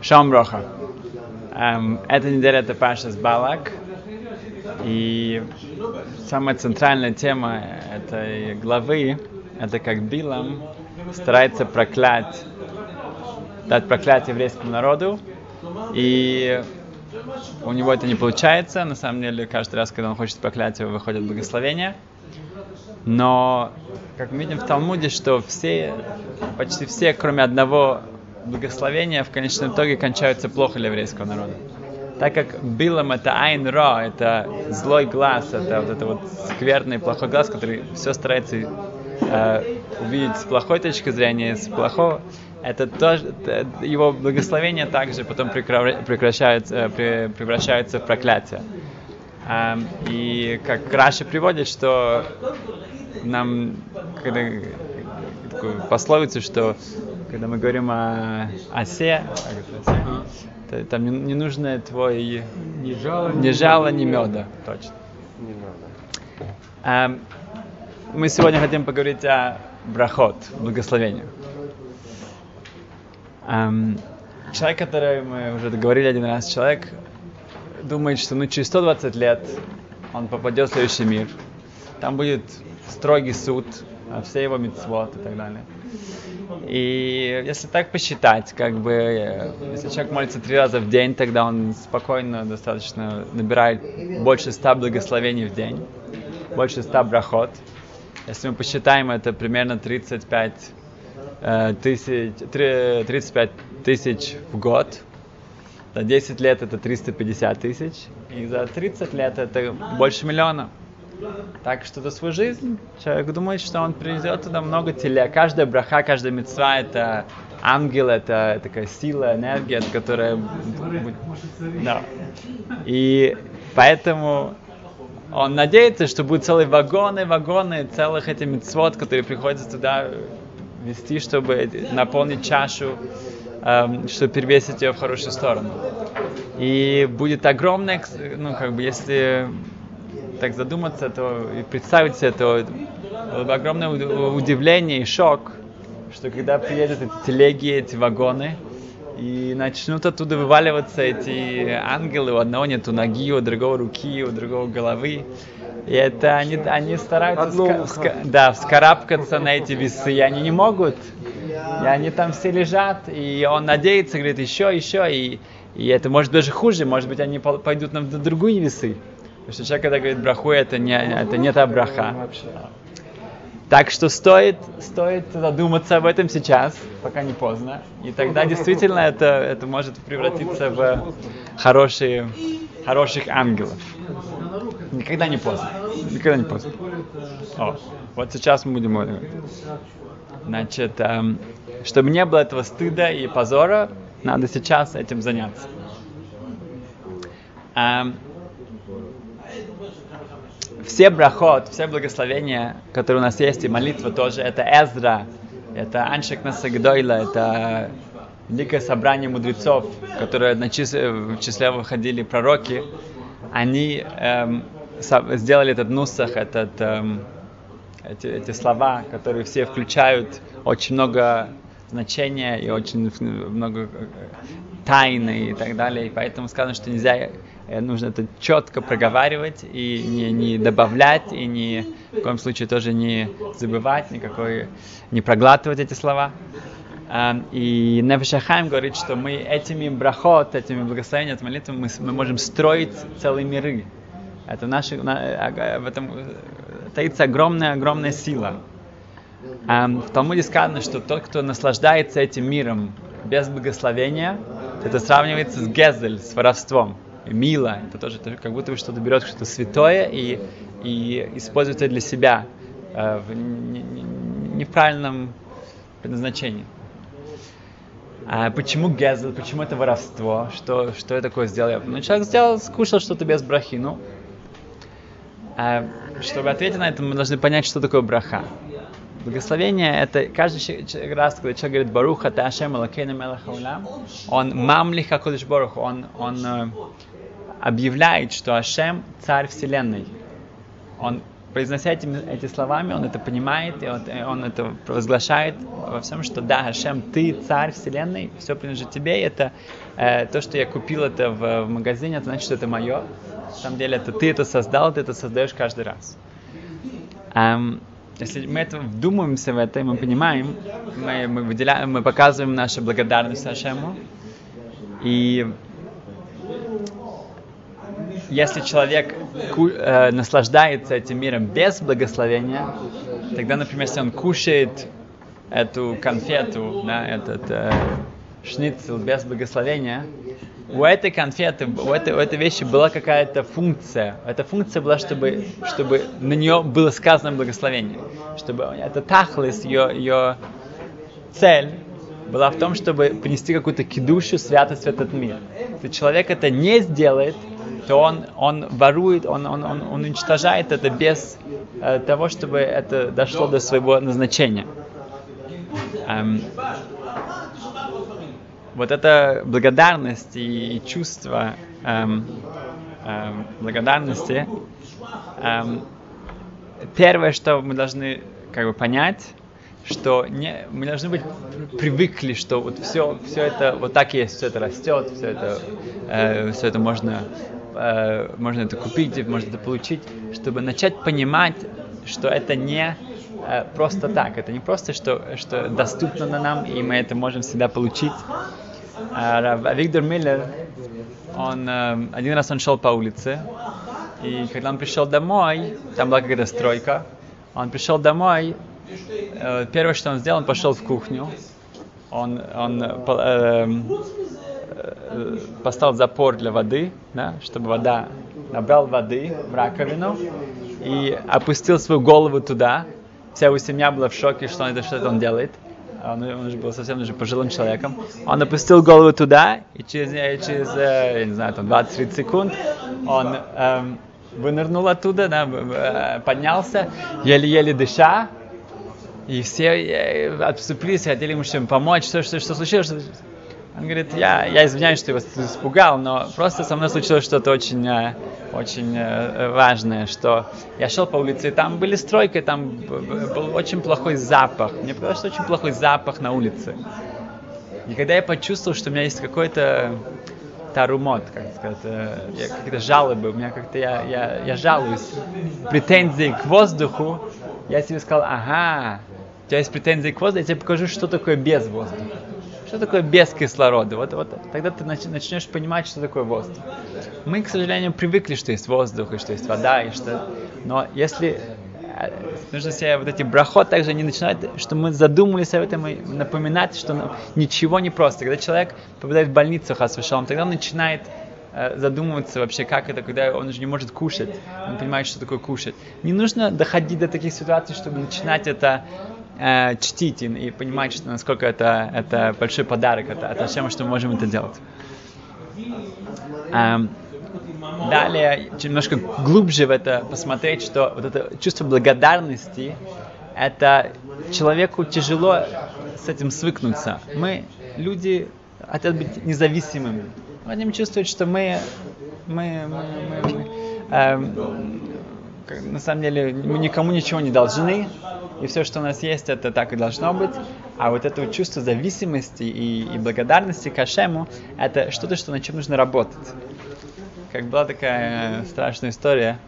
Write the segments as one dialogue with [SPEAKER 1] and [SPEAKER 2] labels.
[SPEAKER 1] Шамброха. Эм, эта неделя это Паша с Балак. И самая центральная тема этой главы это как Билам старается проклять, дать проклятие еврейскому народу. И у него это не получается. На самом деле, каждый раз, когда он хочет проклятие, выходит благословение. Но, как мы видим в Талмуде, что все, почти все, кроме одного благословения, в конечном итоге кончаются плохо для еврейского народа. Так как Билам это Айн Ро, это злой глаз, это вот это вот скверный плохой глаз, который все старается э, увидеть с плохой точки зрения, с плохого, это тоже его благословение также потом прекращается, превращается в проклятие. И как Раша приводит, что нам, когда такую пословицу, что когда мы говорим о осе, то, там не, не нужно твой ни жало, ни, жало, ни меда, точно. Не надо. мы сегодня хотим поговорить о брахот, благословении. человек, который мы уже договорили один раз, человек думает, что ну через 120 лет он попадет в следующий мир. Там будет строгий суд, а все его мецвод и так далее. И если так посчитать, как бы, э, если человек молится три раза в день, тогда он спокойно достаточно набирает больше ста благословений в день, больше ста брахот. Если мы посчитаем, это примерно 35 э, тысяч, 35 тысяч в год. За 10 лет это 350 тысяч. И за 30 лет это больше миллиона. Так что за свою жизнь человек думает, что он привезет туда много теле. Каждая браха, каждая мецва это ангел, это такая сила, энергия, которая... Да. И поэтому он надеется, что будут целые вагоны, вагоны целых этих мецвод, которые приходится туда вести, чтобы наполнить чашу, эм, чтобы перевесить ее в хорошую сторону. И будет огромное, ну, как бы, если так задуматься, то и представить себе, то огромное удивление и шок, что когда приедут эти телеги, эти вагоны, и начнут оттуда вываливаться эти ангелы, у одного нету ноги, у другого руки, у другого головы. И это они, они стараются ска- ска- да, вскарабкаться на эти весы, и они не могут. И они там все лежат, и он надеется, говорит, еще, еще, и, и это может даже хуже, может быть, они пойдут на другие весы. Потому что человек, когда говорит браху, это не, это не та браха. Так что стоит, стоит задуматься об этом сейчас, пока не поздно. И тогда действительно это, это может превратиться в хорошие, хороших ангелов. Никогда не поздно. Никогда не поздно. О, вот сейчас мы будем. Значит, эм, чтобы не было этого стыда и позора, надо сейчас этим заняться. Эм, все брахот, все благословения, которые у нас есть, и молитва тоже, это Эзра, это Аншек Насагдойла, это великое собрание мудрецов, которые на числе, в числе выходили пророки, они эм, сделали этот нусах, этот, эм, эти, эти слова, которые все включают. Очень много значения и очень много э, тайны и так далее. И поэтому сказано, что нельзя Э, нужно это четко проговаривать и не, не добавлять, и ни в коем случае тоже не забывать, никакой, не проглатывать эти слова. Эм, и Невшахайм говорит, что мы этими брахот, этими благословениями, этими молитвами мы, мы можем строить целые миры. Это наши, в этом таится огромная-огромная сила. В Талмуде сказано, что тот, кто наслаждается этим миром без благословения, это сравнивается с гезель, с воровством мило, это тоже это как будто бы что-то берет что-то святое и, и использует это для себя э, в не, не, не в правильном предназначении. А почему гезл, почему это воровство? Что, что я такое сделал? Ну, человек сделал, скушал что-то без брахи. Ну, а, чтобы ответить на это, мы должны понять, что такое браха. Благословение это каждый раз, когда человек говорит Баруха Ташем Алакейна Мелахаулам, он мамлиха Кодыш Барух, он, он э, объявляет, что Ашем царь вселенной. Он произнося эти, эти словами, он это понимает, и он, он это провозглашает во всем, что да, Хашем, ты царь вселенной, все принадлежит тебе, и это э, то, что я купил это в, в магазине, это значит, что это мое. На самом деле, это ты это создал, ты это создаешь каждый раз. Um, если мы это вдумаемся в это, мы понимаем, мы, мы, выделяем, мы показываем нашу благодарность Хашему, и если человек э, наслаждается этим миром без благословения, тогда, например, если он кушает эту конфету, да, этот э, шницел без благословения, у этой конфеты, у этой, у этой вещи была какая-то функция. Эта функция была, чтобы, чтобы на нее было сказано благословение. Чтобы это тахлис, ее, ее цель была в том, чтобы принести какую-то кидушу, святость в этот мир. Если человек это не сделает, то он, он ворует, он, он, он, он уничтожает это без э, того, чтобы это дошло до своего назначения. Эм, вот эта благодарность и, чувство эм, эм, благодарности, эм, первое, что мы должны как бы понять, что не, мы должны быть привыкли, что вот все, все это вот так есть, все это растет, все это, э, все это можно, э, можно это купить, можно это получить, чтобы начать понимать, что это не э, просто так, это не просто, что, что доступно на нам, и мы это можем всегда получить. А Виктор Миллер, он э, один раз он шел по улице, и когда он пришел домой, там была какая-то стройка, он пришел домой, Э, первое, что он сделал, он пошел в кухню, он, он э, э, поставил запор для воды, да, чтобы вода набрал воды в раковину и опустил свою голову туда. Вся его семья была в шоке, что это, что он делает. Он, он уже был совсем уже пожилым человеком. Он опустил голову туда, и через, через я не знаю, там 20-30 секунд он эм, вынырнул оттуда, да, поднялся, еле-еле дыша, и все отступились, хотели ему чем помочь, что, что, что случилось. Он говорит, я, я извиняюсь, что я вас испугал, но просто со мной случилось что-то очень, э, очень э, важное, что я шел по улице, и там были стройки, там был очень плохой запах. Мне показалось, что очень плохой запах на улице. И когда я почувствовал, что у меня есть какой-то тарумот, как сказать, какие-то жалобы, у меня как-то я, я, я жалуюсь, претензии к воздуху, я себе сказал, ага, у тебя есть претензии к воздуху, я тебе покажу, что такое без воздуха. Что такое без кислорода? Вот, вот тогда ты начнешь понимать, что такое воздух. Мы, к сожалению, привыкли, что есть воздух, и что есть вода, и что... Но если э, нужно себе вот эти брахот также не начинать, что мы задумались об этом и напоминать, что ничего не просто. Когда человек попадает в больницу, хасвешалом, тогда он начинает э, задумываться вообще, как это, когда он уже не может кушать, он понимает, что такое кушать. Не нужно доходить до таких ситуаций, чтобы начинать это э, чтить и, понимать, что насколько это, это большой подарок от, от Ашема, что мы можем это делать. Эм, далее, немножко глубже в это посмотреть, что вот это чувство благодарности, это человеку тяжело с этим свыкнуться. Мы, люди, хотят быть независимыми. Мы хотим чувствовать, что мы, мы, мы, мы, мы эм, на самом деле мы никому ничего не должны, и все, что у нас есть, это так и должно быть. А вот это чувство зависимости и, и благодарности к Ашему, это что-то, что над чем нужно работать. Как была такая страшная история,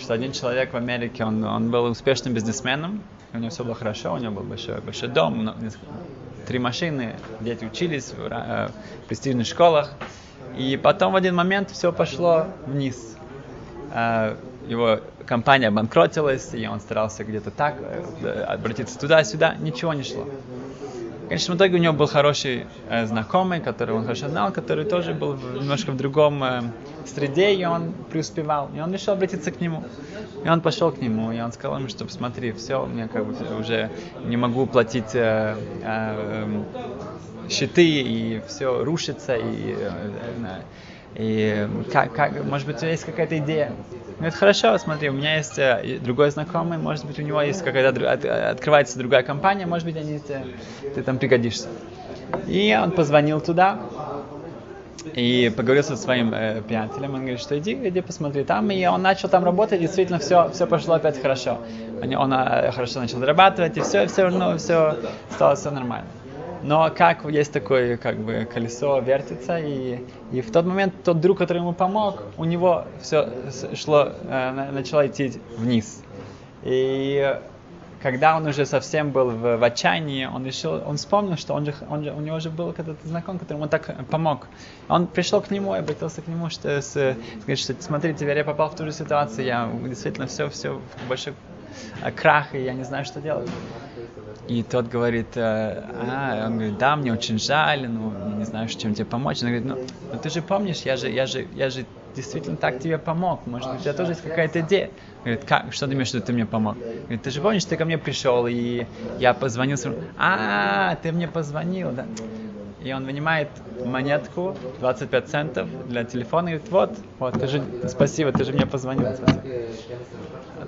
[SPEAKER 1] что один человек в Америке, он, он был успешным бизнесменом, у него все было хорошо, у него был большой, большой дом, три машины, дети учились в, э, в престижных школах. И потом в один момент все пошло вниз. Его компания обанкротилась, и он старался где-то так э, обратиться туда-сюда, ничего не шло. В конечном итоге у него был хороший э, знакомый, который он хорошо знал, который тоже был в, немножко в другом э, среде, и он преуспевал. И он решил обратиться к нему. И он пошел к нему, и он сказал ему, что смотри, все, мне как бы уже не могу платить э, э, э, счеты, и все рушится, и э, э, и как, как, может быть, у тебя есть какая-то идея? Говорит, хорошо, смотри, у меня есть э, другой знакомый, может быть, у него есть какая-то, от, открывается другая компания, может быть, они, ты, ты там пригодишься. И он позвонил туда, и поговорил со своим э, приятелем, он говорит, что иди, иди посмотри там, и он начал там работать, действительно все, все пошло опять хорошо. Он, он э, хорошо начал зарабатывать, и все, все равно все стало все нормально. Но как есть такое, как бы, колесо вертится, и, и в тот момент тот друг, который ему помог, у него все шло, э, начало идти вниз. И когда он уже совсем был в, в отчаянии, он решил, он вспомнил, что он же, он же, у него же был когда-то знакомый, которому он так помог. Он пришел к нему и обратился к нему, что, с, сказать, что смотри, теперь я попал в ту же ситуацию, я действительно все, все большой крах, и я не знаю, что делать. И тот говорит, э, а, он говорит, да, мне очень жаль, ну, не знаю, чем тебе помочь. Он говорит, ну, ну ты же помнишь, я же, я же, я же действительно так тебе помог. Может быть, у тебя тоже есть какая-то идея. Говорит, как, что ты имеешь виду, ты мне помог? Говорит, ты же помнишь, ты ко мне пришел, и я позвонил, а, ты мне позвонил, да? И он вынимает монетку, 25 центов для телефона, и говорит, вот, вот, ты же, спасибо, ты же мне позвонил. Спасибо.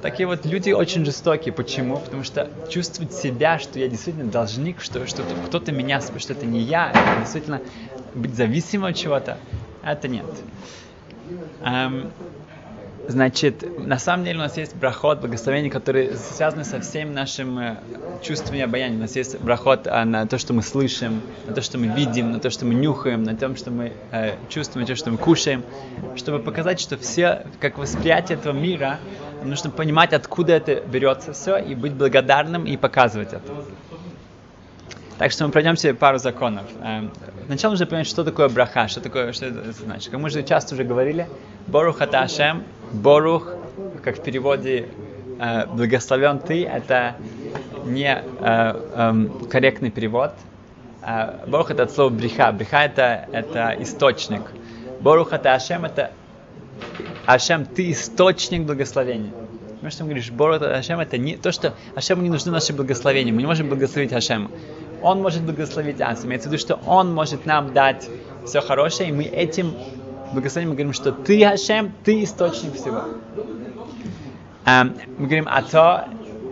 [SPEAKER 1] Такие вот люди очень жестокие. Почему? Потому что чувствовать себя, что я действительно должник, что, что кто-то меня, что это не я, это действительно быть зависимым от чего-то, это нет. Эм, Значит, на самом деле у нас есть брахот, благословение, которые связаны со всеми нашими э, чувствами обаяния. У нас есть брахот а, на то, что мы слышим, на то, что мы видим, на то, что мы нюхаем, на том, что мы э, чувствуем, на то, что мы кушаем, чтобы показать, что все, как восприятие этого мира, нужно понимать, откуда это берется все, и быть благодарным и показывать это. Так что мы пройдемся пару законов. Эм, сначала нужно понять, что такое браха, что такое, что это значит. Как мы же часто уже говорили, Борух Аташем, Борух, как в переводе э, благословен ты, это не э, э, корректный перевод. Э, Борух это от слова бриха. Бриха это, это источник. Борух это Ашем, это Ашем, ты источник благословения. Понимаешь, что говоришь, Борух это Ашем, это не то, что Ашему не нужны наши благословения. Мы не можем благословить Ашему. Он может благословить нас. Имеется в виду, что Он может нам дать все хорошее, и мы этим благословением мы говорим, что Ты, Хашем, Ты источник всего. Um, мы говорим, а то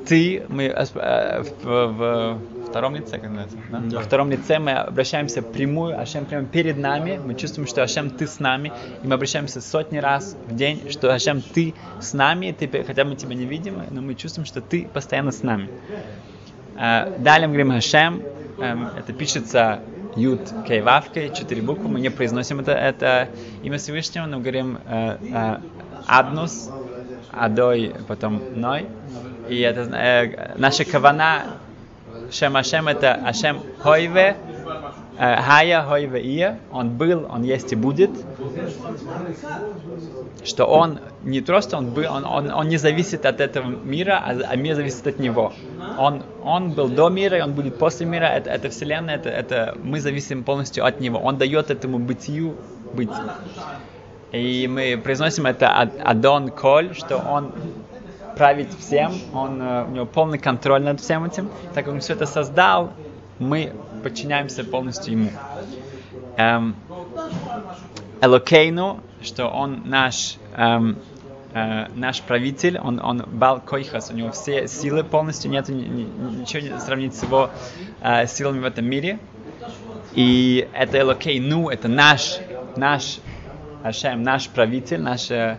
[SPEAKER 1] Ты, мы uh, в, в, в втором лице, как называется, да? Да. во втором лице мы обращаемся прямую, Ашем прямо перед нами, мы чувствуем, что Ашем Ты с нами, и мы обращаемся сотни раз в день, что Ашем Ты с нами, ты, хотя мы Тебя не видим, но мы чувствуем, что Ты постоянно с нами. Uh, далее мы говорим Ашем, um, это пишется Юд Кейвавкой, четыре буквы, мы не произносим это, это имя Всевышнего, но говорим э, э, Аднус, Адой, потом Ной. И это э, наша кавана Шем Ашем это Ашем Хойве, э, Хая Хойве Ия, он был, он есть и будет, что он не просто он был, он, он, он не зависит от этого мира, а, а мир зависит от него. Он, он был до мира, и он будет после мира, это, это вселенная, это, это мы зависим полностью от него. Он дает этому бытию быть. И мы произносим это Адон Коль, что он править всем, он, э, у него полный контроль над всем этим. Так как он все это создал, мы подчиняемся полностью ему. Эм, Элокейну, что он наш, эм, э, наш правитель, он, он бал койхас, у него все силы полностью, нет ничего не сравнить с его э, силами в этом мире. И это Элокейну, это наш, наш Ашем, наш правитель, наш э,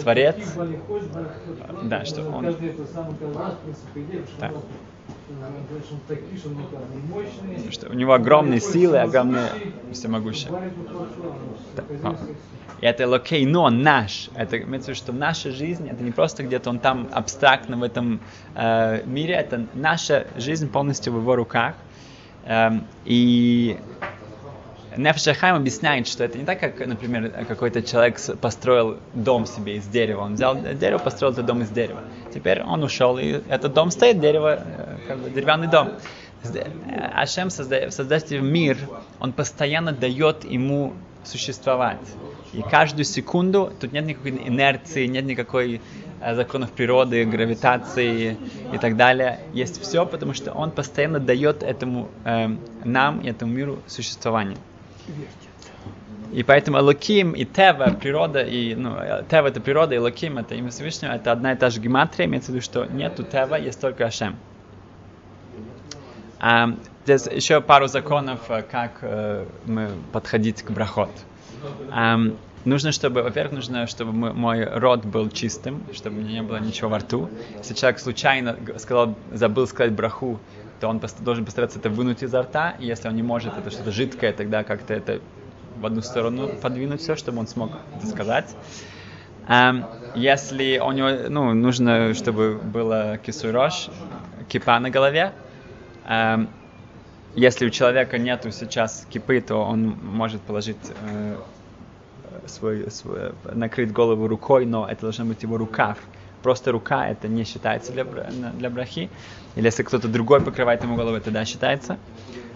[SPEAKER 1] Творец. Да, что он... Да. Что у него огромные силы, огромные всемогущие. Да. И это локей, но наш. Это имеется в виду, что наша жизнь, это не просто где-то он там абстрактно в этом э, мире, это наша жизнь полностью в его руках. Эм, и Нефеш Хайм объясняет, что это не так, как, например, какой-то человек построил дом себе из дерева. Он взял дерево, построил этот дом из дерева. Теперь он ушел, и этот дом стоит, дерево, э, как бы деревянный дом. Ашем, создатель мир, он постоянно дает ему существовать. И каждую секунду, тут нет никакой инерции, нет никакой э, законов природы, гравитации и так далее. Есть все, потому что он постоянно дает этому э, нам и этому миру существование. И поэтому Элоким и Тева, природа, и, ну, Тева это природа, и Элоким это имя Всевышнего, это одна и та же гематрия, имеется в виду, что нету Тева, есть только Ашем. А, здесь еще пару законов, э, как э, мы подходить к брахот. Эм, нужно, чтобы, во-первых, нужно, чтобы мой рот был чистым, чтобы у меня не было ничего во рту. Если человек случайно сказал, забыл сказать браху, то он должен постараться это вынуть изо рта, и если он не может, это что-то жидкое, тогда как-то это в одну сторону подвинуть все, чтобы он смог это сказать. Um, если у него, ну, нужно, чтобы было кисурош, кипа на голове, um, если у человека нету сейчас кипы, то он может положить э, свой, свой, накрыть голову рукой, но это должно быть его рукав. Просто рука это не считается для, для брахи. Или если кто-то другой покрывает ему голову, тогда считается.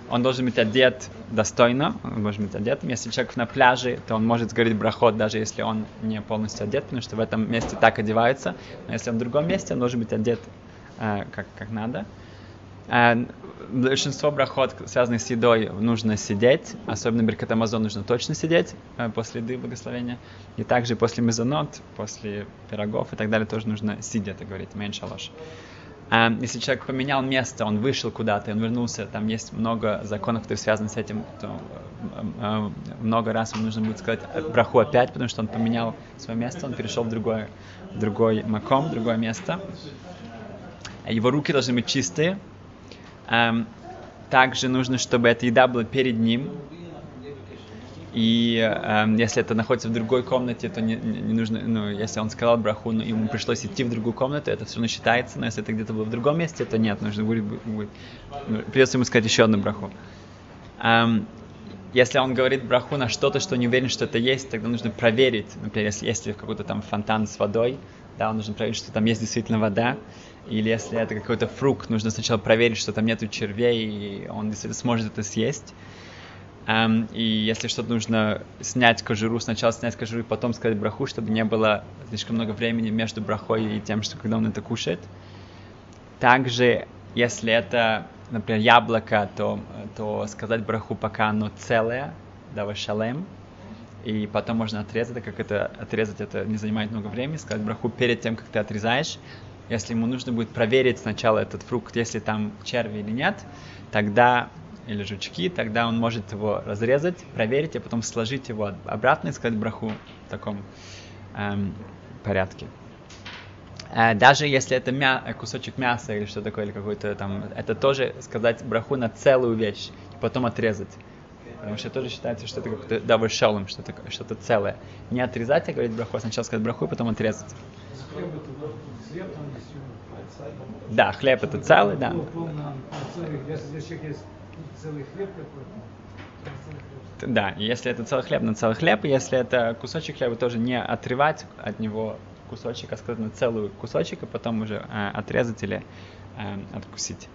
[SPEAKER 1] Он должен быть одет достойно, он должен быть одетым. Если человек на пляже, то он может говорить брахот, даже если он не полностью одет, потому что в этом месте так одеваются. Но если он в другом месте, он должен быть одет э, как, как надо. Э, большинство брахот, связанных с едой, нужно сидеть. Особенно Беркат Амазон нужно точно сидеть э, после еды благословения. И также после мезонот, после пирогов и так далее тоже нужно сидя это говорить, меньше ложь. Э, если человек поменял место, он вышел куда-то, он вернулся, там есть много законов, которые связаны с этим, то э, много раз ему нужно будет сказать браху опять, потому что он поменял свое место, он перешел в другой, в другой маком, в другое место. Его руки должны быть чистые, также нужно, чтобы эта еда была перед ним. И эм, если это находится в другой комнате, то не, не нужно, ну, если он сказал браху, но ему пришлось идти в другую комнату, это все равно считается, но если это где-то было в другом месте, то нет, нужно будет, будет ну, придется ему сказать еще одну браху. Эм, если он говорит браху на что-то, что не уверен, что это есть, тогда нужно проверить, например, если есть какой-то там фонтан с водой, да, нужно проверить, что там есть действительно вода, или если это какой-то фрукт, нужно сначала проверить, что там нету червей, и он действительно сможет это съесть. Um, и если что-то нужно снять кожуру, сначала снять кожуру и потом сказать браху, чтобы не было слишком много времени между брахой и тем, что когда он это кушает. Также, если это, например, яблоко, то, то сказать браху, пока оно целое, давай шалем, и потом можно отрезать, как это отрезать, это не занимает много времени, сказать браху перед тем, как ты отрезаешь, если ему нужно будет проверить сначала этот фрукт, если там черви или нет, тогда или жучки, тогда он может его разрезать, проверить, а потом сложить его обратно и сказать браху в таком эм, порядке. Э, даже если это мя кусочек мяса или что такое, или какой-то там, это тоже сказать браху на целую вещь, и потом отрезать. Потому что тоже считается, что это как-то давышалом, что-то что целое. Не отрезать, а говорить браху, а сначала сказать браху, и потом отрезать. Да, хлеб это целый, да. Да, если это целый хлеб, на целый хлеб, если это кусочек хлеба, тоже не отрывать от него кусочек, а сказать на целый кусочек, и потом уже э, отрезать или э, откусить.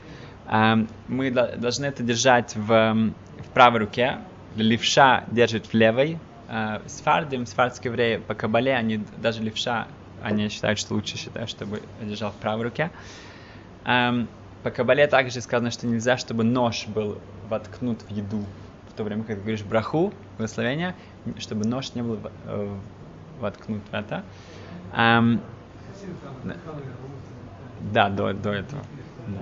[SPEAKER 1] Мы должны это держать в, в правой руке, левша держит в левой. Э, сфардим, сфардские евреи по кабале, они даже левша они считают, что лучше считают, чтобы держал в правой руке. По Кабале также сказано, что нельзя, чтобы нож был воткнут в еду. В то время, как ты говоришь браху, благословение, чтобы нож не был э, воткнут в это. Эм, да, до, до этого. Да.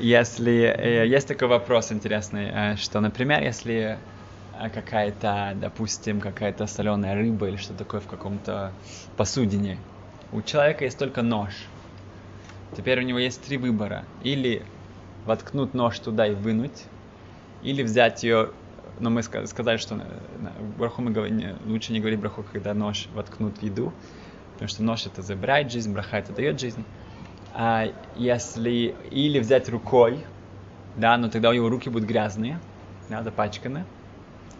[SPEAKER 1] Если э, есть такой вопрос интересный, э, что, например, если э, какая-то, допустим, какая-то соленая рыба или что такое в каком-то посудине, у человека есть только нож. Теперь у него есть три выбора. Или воткнуть нож туда и вынуть, или взять ее, но мы сказали, что браху мы говорим, лучше не говорить браху, когда нож воткнут в еду, потому что нож это забирает жизнь, браха это дает жизнь. А если или взять рукой, да, но тогда у него руки будут грязные, да, запачканы,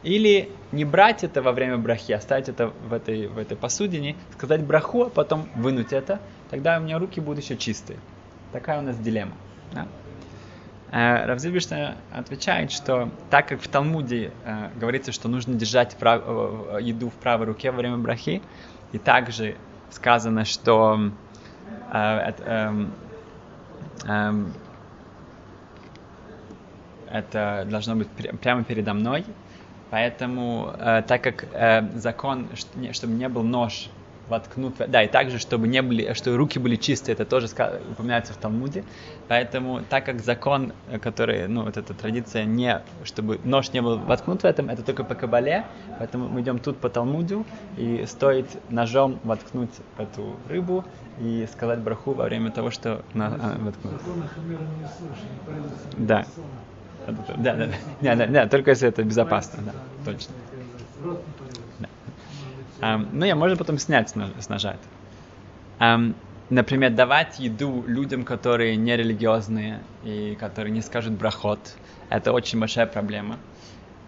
[SPEAKER 1] или не брать это во время брахи, оставить это в этой, в этой посудине, сказать браху, а потом вынуть это, тогда у меня руки будут еще чистые. Такая у нас дилемма. Да? Э, Равзильбишна отвечает, что так как в Талмуде э, говорится, что нужно держать прав... Э, еду в правой руке во время брахи, и также сказано, что э, э, э, это должно быть прямо передо мной, Поэтому, э, так как э, закон, чтобы не был нож воткнут. Да, и также, чтобы не были, что руки были чистые, это тоже упоминается в Талмуде. Поэтому, так как закон, который, ну, вот эта традиция, не, чтобы нож не был воткнут в этом, это только по кабале, поэтому мы идем тут по Талмуду, и стоит ножом воткнуть эту рыбу и сказать браху во время того, что на, а, воткнут. Да. Да, да, да, да, да, только если это безопасно, да, точно. Да. Um, ну, я можно потом снять с ножа. Um, например, давать еду людям, которые нерелигиозные и которые не скажут брахот, это очень большая проблема.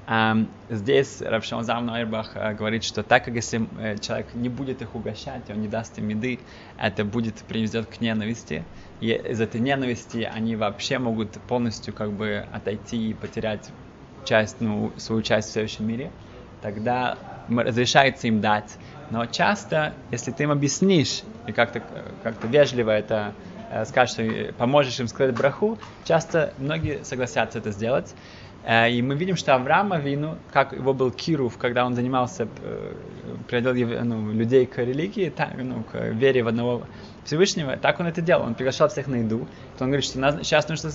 [SPEAKER 1] Um, здесь Равшон Зам Нойрбах uh, говорит, что так как если uh, человек не будет их угощать, он не даст им еды, это будет приведет к ненависти. И из этой ненависти они вообще могут полностью как бы отойти и потерять часть, ну, свою часть в следующем мире. Тогда разрешается им дать. Но часто, если ты им объяснишь и как-то как вежливо это э, скажешь, что поможешь им сказать браху, часто многие согласятся это сделать. Э, и мы видим, что Авраам Авину, как его был Кирув, когда он занимался, э, приводил ну, людей к религии, так, ну, к вере в одного Всевышнего, так он это делал. Он приглашал всех на еду. То он говорит, что сейчас нужно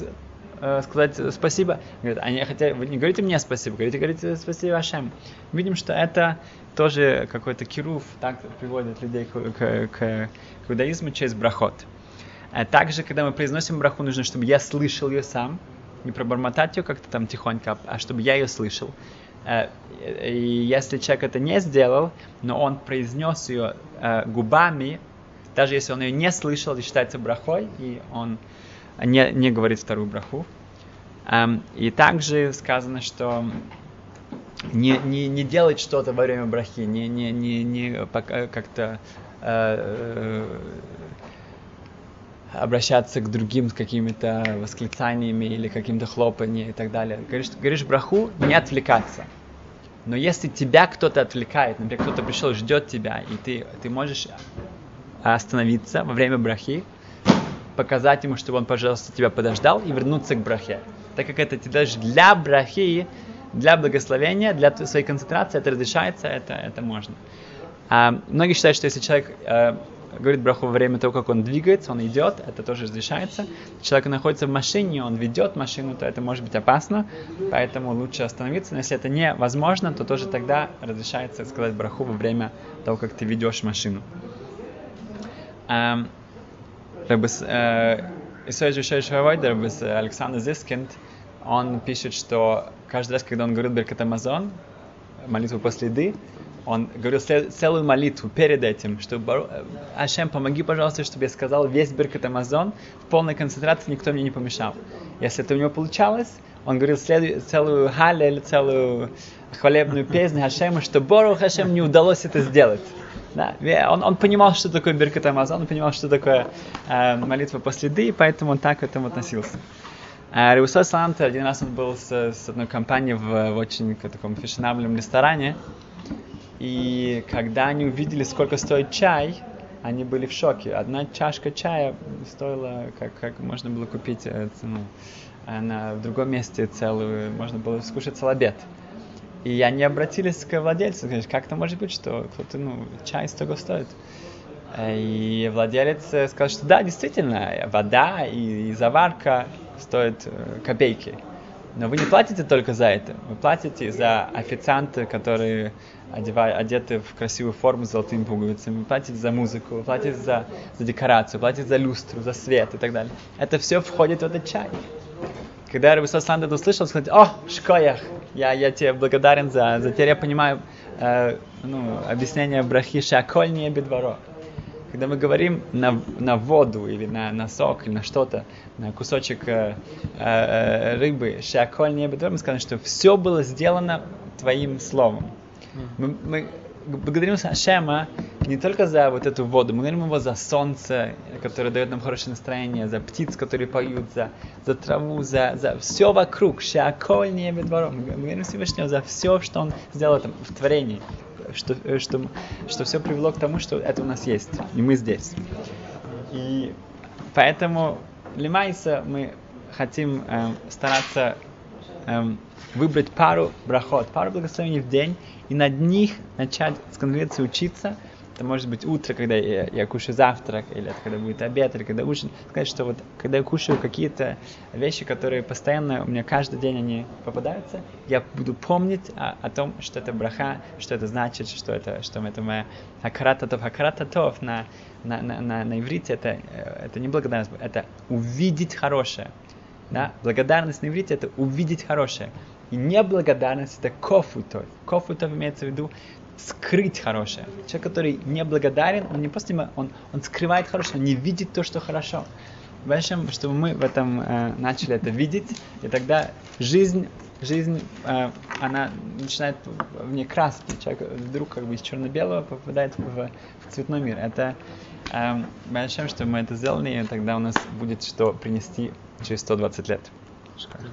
[SPEAKER 1] Э, сказать спасибо. Говорит, они хотят, вы не говорите мне спасибо, говорите, говорите спасибо Ашем. Видим, что это тоже какой-то кируф, так приводит людей к, к, к, к иудаизму через брахот. А также, когда мы произносим браху, нужно, чтобы я слышал ее сам, не пробормотать ее как-то там тихонько, а чтобы я ее слышал. Э, и если человек это не сделал, но он произнес ее губами, даже если он ее не слышал, это считается брахой, и он не, не говорит вторую браху. Um, и также сказано, что не, не, не делать что-то во время брахи, не, не, не, не как-то э, э, обращаться к другим с какими-то восклицаниями или каким-то хлопанием и так далее. Говоришь, говоришь браху, не отвлекаться. Но если тебя кто-то отвлекает, например, кто-то пришел, ждет тебя, и ты, ты можешь остановиться во время брахи, показать ему, чтобы он, пожалуйста, тебя подождал и вернуться к брахе. Так как это даже для брахи, для благословения, для своей концентрации это разрешается, это, это можно. А, многие считают, что если человек а, говорит браху во время того, как он двигается, он идет, это тоже разрешается. Человек находится в машине, он ведет машину, то это может быть опасно, поэтому лучше остановиться. Но если это невозможно, то тоже тогда разрешается сказать браху во время того, как ты ведешь машину. Рабис, э, Исоид Шавайда, Рабис Александр Зискинд, он пишет, что каждый раз, когда он говорит Беркат Амазон, молитву после еды, он говорил целую молитву перед этим, что э, Ашем, помоги, пожалуйста, чтобы я сказал весь Беркат Амазон в полной концентрации, никто мне не помешал. Если это у него получалось, он говорил целую халель, целую хвалебную песню Хашему, что Бору Хашем не удалось это сделать. Да, он, он понимал, что такое Беркат Амазон, он понимал, что такое э, молитва после еды, и поэтому он так к этому относился. Э, Русой Саламта один раз он был с, с одной компанией в, в очень таком фешенабельном ресторане, и когда они увидели, сколько стоит чай, они были в шоке. Одна чашка чая стоила, как, как можно было купить ну, на, в другом месте целую, можно было скушать целый обед. И они обратились к владельцу, сказали, как это может быть, что кто-то, ну, чай столько стоит. И владелец сказал, что да, действительно, вода и, и заварка стоят э, копейки. Но вы не платите только за это. Вы платите за официанты, которые одевают, одеты в красивую форму с золотыми пуговицами. Вы платите за музыку, вы платите за, за декорацию, вы платите за люстру, за свет и так далее. Это все входит в этот чай. Когда Рабисо Сланд это услышал, он сказал, о, Шкоях, я, я тебе благодарен за, за теперь я понимаю э, ну, объяснение брахи Шаколь не бедворо. Когда мы говорим на, на воду или на, на сок или на что-то, на кусочек э, э, рыбы, Шаколь не бедворо, мы сказали, что все было сделано твоим словом. Мы, мы благодарим Ашема не только за вот эту воду, мы говорим его за солнце, которое дает нам хорошее настроение, за птиц, которые поют, за, за траву, за, за все вокруг, шаколь небе двором. Мы говорим Всевышнего за все, что он сделал там в творении, что, что, что все привело к тому, что это у нас есть, и мы здесь. И поэтому Лимайса мы хотим э, стараться э, выбрать пару брахот, пару благословений в день, и над них начать с конкретно учиться, это может быть утро, когда я, я кушаю завтрак, или это когда будет обед, или когда ужин. Сказать, что вот когда я кушаю какие-то вещи, которые постоянно у меня каждый день они попадаются, я буду помнить о, о том, что это браха, что это значит, что это, что это моя акарататов, акарататов на, на, на, на, на иврите, это, э, это не благодарность, это увидеть хорошее. Да? Благодарность на иврите это увидеть хорошее. И неблагодарность это кофутов. Кофутов имеется в виду скрыть хорошее. Человек, который неблагодарен, он не просто он, он скрывает хорошее, он не видит то, что хорошо. Большим, чтобы мы в этом э, начали это видеть, и тогда жизнь, жизнь, э, она начинает в ней краски. Человек вдруг как бы из черно-белого попадает в, в цветной мир. Это э, большим, чтобы мы это сделали, и тогда у нас будет что принести через 120 лет. Шикарно.